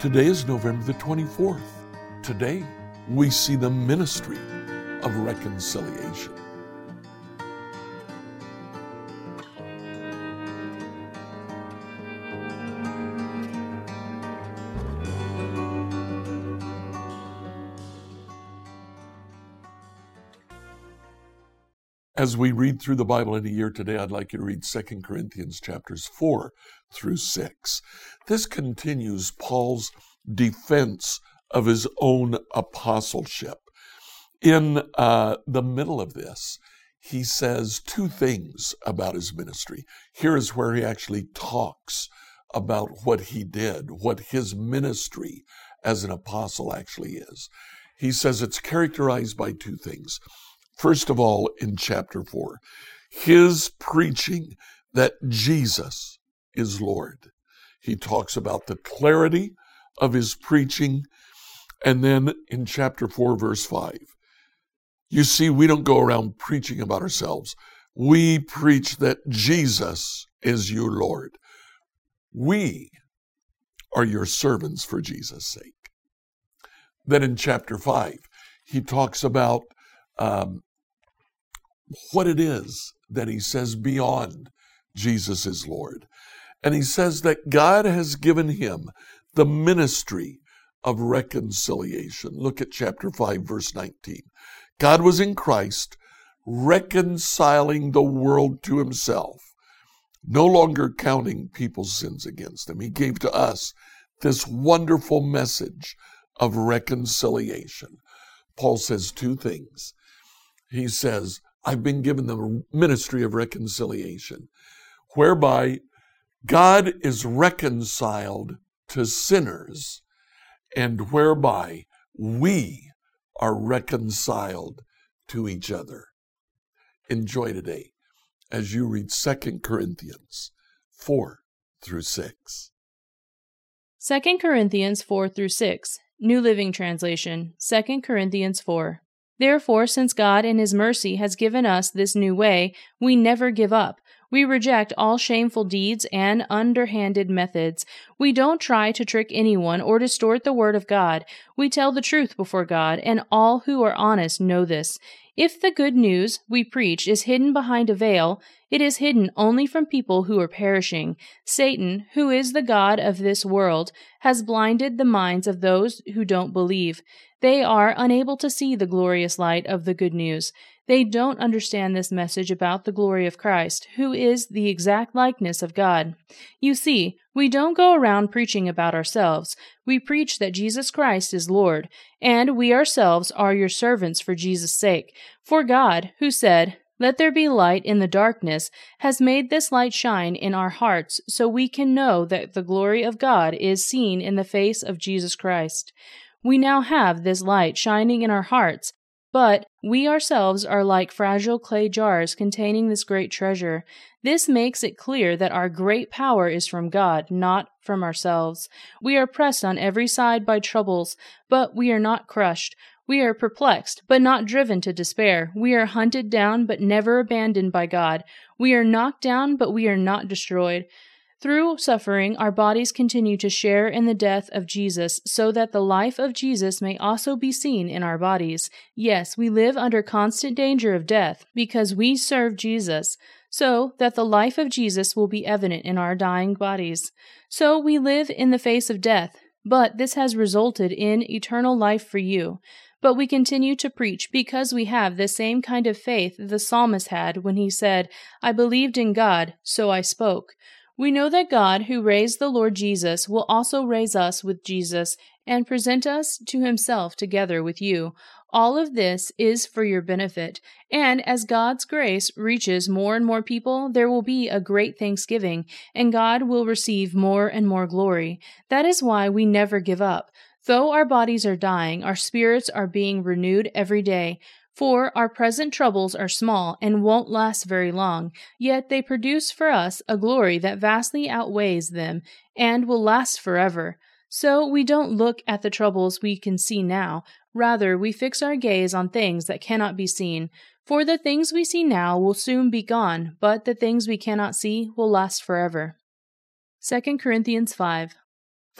Today is November the 24th. Today, we see the ministry of reconciliation. As we read through the Bible in a year today, I'd like you to read 2 Corinthians chapters 4 through 6. This continues Paul's defense of his own apostleship. In uh, the middle of this, he says two things about his ministry. Here is where he actually talks about what he did, what his ministry as an apostle actually is. He says it's characterized by two things. First of all, in chapter 4, his preaching that Jesus is Lord. He talks about the clarity of his preaching. And then in chapter 4, verse 5, you see, we don't go around preaching about ourselves. We preach that Jesus is your Lord. We are your servants for Jesus' sake. Then in chapter 5, he talks about um, what it is that he says beyond Jesus is Lord. And he says that God has given him the ministry of reconciliation. Look at chapter 5, verse 19. God was in Christ reconciling the world to himself, no longer counting people's sins against them. He gave to us this wonderful message of reconciliation. Paul says two things. He says, I've been given the ministry of reconciliation, whereby God is reconciled to sinners, and whereby we are reconciled to each other. Enjoy today as you read 2 Corinthians 4 through 6. 2 Corinthians 4 through 6, New Living Translation, 2 Corinthians 4. Therefore, since God in His mercy has given us this new way, we never give up. We reject all shameful deeds and underhanded methods. We don't try to trick anyone or distort the word of God. We tell the truth before God, and all who are honest know this. If the good news we preach is hidden behind a veil, it is hidden only from people who are perishing. Satan, who is the God of this world, has blinded the minds of those who don't believe. They are unable to see the glorious light of the good news. They don't understand this message about the glory of Christ, who is the exact likeness of God. You see, we don't go around preaching about ourselves. We preach that Jesus Christ is Lord, and we ourselves are your servants for Jesus' sake. For God, who said, let there be light in the darkness, has made this light shine in our hearts so we can know that the glory of God is seen in the face of Jesus Christ. We now have this light shining in our hearts, but we ourselves are like fragile clay jars containing this great treasure. This makes it clear that our great power is from God, not from ourselves. We are pressed on every side by troubles, but we are not crushed. We are perplexed, but not driven to despair. We are hunted down, but never abandoned by God. We are knocked down, but we are not destroyed. Through suffering, our bodies continue to share in the death of Jesus, so that the life of Jesus may also be seen in our bodies. Yes, we live under constant danger of death, because we serve Jesus, so that the life of Jesus will be evident in our dying bodies. So we live in the face of death, but this has resulted in eternal life for you. But we continue to preach because we have the same kind of faith the psalmist had when he said, I believed in God, so I spoke. We know that God, who raised the Lord Jesus, will also raise us with Jesus and present us to himself together with you. All of this is for your benefit. And as God's grace reaches more and more people, there will be a great thanksgiving, and God will receive more and more glory. That is why we never give up. Though our bodies are dying, our spirits are being renewed every day. For our present troubles are small and won't last very long, yet they produce for us a glory that vastly outweighs them and will last forever. So we don't look at the troubles we can see now, rather, we fix our gaze on things that cannot be seen. For the things we see now will soon be gone, but the things we cannot see will last forever. 2 Corinthians 5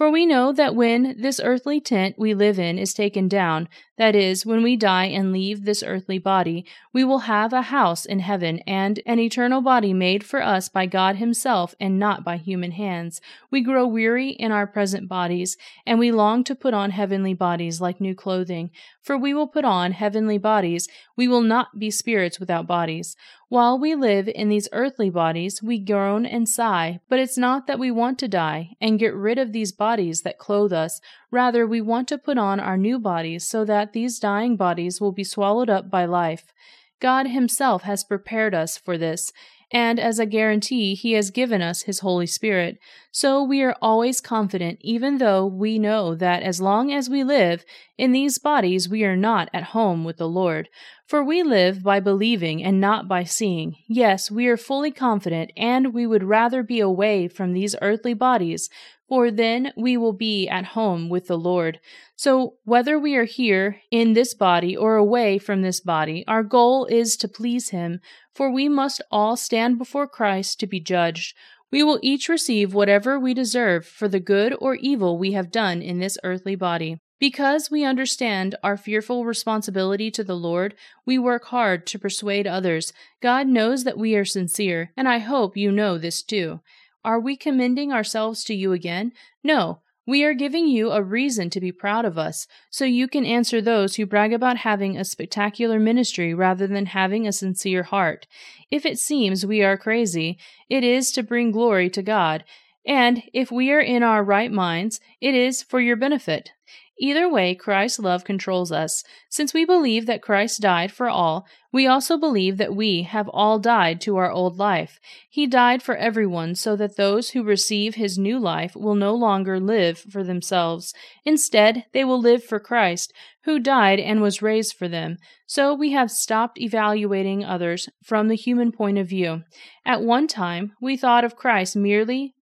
for we know that when this earthly tent we live in is taken down, that is, when we die and leave this earthly body, we will have a house in heaven and an eternal body made for us by God Himself and not by human hands. We grow weary in our present bodies, and we long to put on heavenly bodies like new clothing. For we will put on heavenly bodies, we will not be spirits without bodies. While we live in these earthly bodies, we groan and sigh, but it's not that we want to die and get rid of these bodies that clothe us. Rather, we want to put on our new bodies so that these dying bodies will be swallowed up by life. God Himself has prepared us for this, and as a guarantee, He has given us His Holy Spirit. So we are always confident, even though we know that as long as we live in these bodies, we are not at home with the Lord. For we live by believing and not by seeing. Yes, we are fully confident, and we would rather be away from these earthly bodies, for then we will be at home with the Lord. So, whether we are here in this body or away from this body, our goal is to please Him, for we must all stand before Christ to be judged. We will each receive whatever we deserve for the good or evil we have done in this earthly body. Because we understand our fearful responsibility to the Lord, we work hard to persuade others. God knows that we are sincere, and I hope you know this too. Are we commending ourselves to you again? No. We are giving you a reason to be proud of us, so you can answer those who brag about having a spectacular ministry rather than having a sincere heart. If it seems we are crazy, it is to bring glory to God, and if we are in our right minds, it is for your benefit. Either way, Christ's love controls us. Since we believe that Christ died for all, we also believe that we have all died to our old life. He died for everyone so that those who receive his new life will no longer live for themselves. Instead, they will live for Christ, who died and was raised for them. So we have stopped evaluating others from the human point of view. At one time, we thought of Christ merely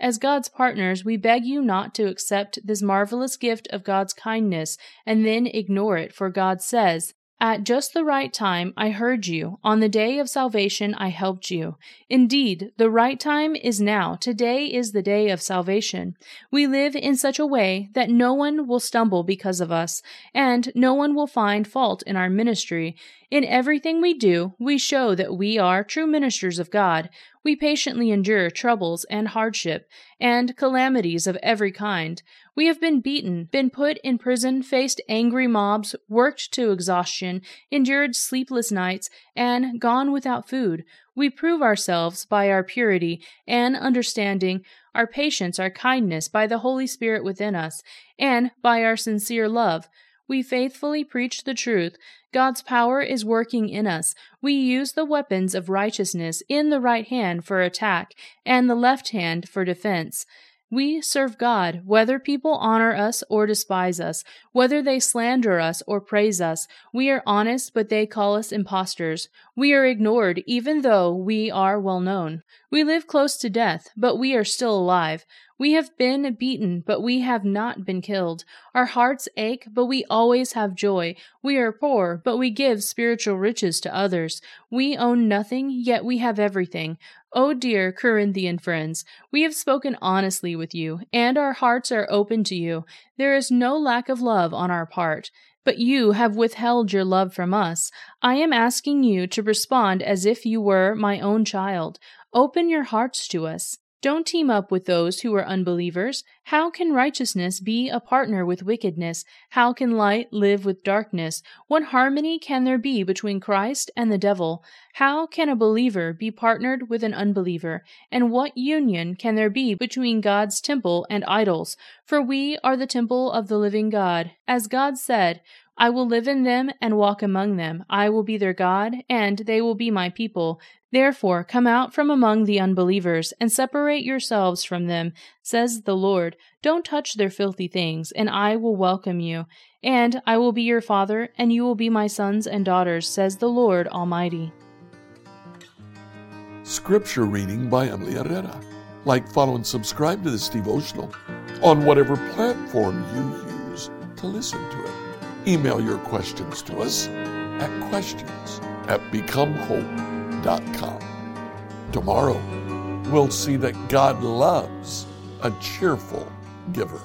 as God's partners, we beg you not to accept this marvelous gift of God's kindness and then ignore it, for God says, At just the right time I heard you. On the day of salvation I helped you. Indeed, the right time is now. Today is the day of salvation. We live in such a way that no one will stumble because of us, and no one will find fault in our ministry. In everything we do, we show that we are true ministers of God. We patiently endure troubles and hardship and calamities of every kind. We have been beaten, been put in prison, faced angry mobs, worked to exhaustion, endured sleepless nights, and gone without food. We prove ourselves by our purity and understanding, our patience, our kindness, by the Holy Spirit within us, and by our sincere love. We faithfully preach the truth. God's power is working in us. We use the weapons of righteousness in the right hand for attack and the left hand for defense. We serve God, whether people honor us or despise us, whether they slander us or praise us. We are honest, but they call us impostors. We are ignored, even though we are well known. We live close to death, but we are still alive. We have been beaten, but we have not been killed. Our hearts ache, but we always have joy. We are poor, but we give spiritual riches to others. We own nothing, yet we have everything. Oh, dear Corinthian friends, we have spoken honestly with you, and our hearts are open to you. There is no lack of love on our part. But you have withheld your love from us. I am asking you to respond as if you were my own child. Open your hearts to us. Don't team up with those who are unbelievers. How can righteousness be a partner with wickedness? How can light live with darkness? What harmony can there be between Christ and the devil? How can a believer be partnered with an unbeliever? And what union can there be between God's temple and idols? For we are the temple of the living God. As God said, I will live in them and walk among them. I will be their God, and they will be my people. Therefore, come out from among the unbelievers, and separate yourselves from them, says the Lord. Don't touch their filthy things, and I will welcome you. And I will be your father, and you will be my sons and daughters, says the Lord Almighty. Scripture reading by Emily Herrera. Like, follow, and subscribe to this devotional on whatever platform you use to listen to it. Email your questions to us at questions at becomehope.com. Tomorrow, we'll see that God loves a cheerful giver.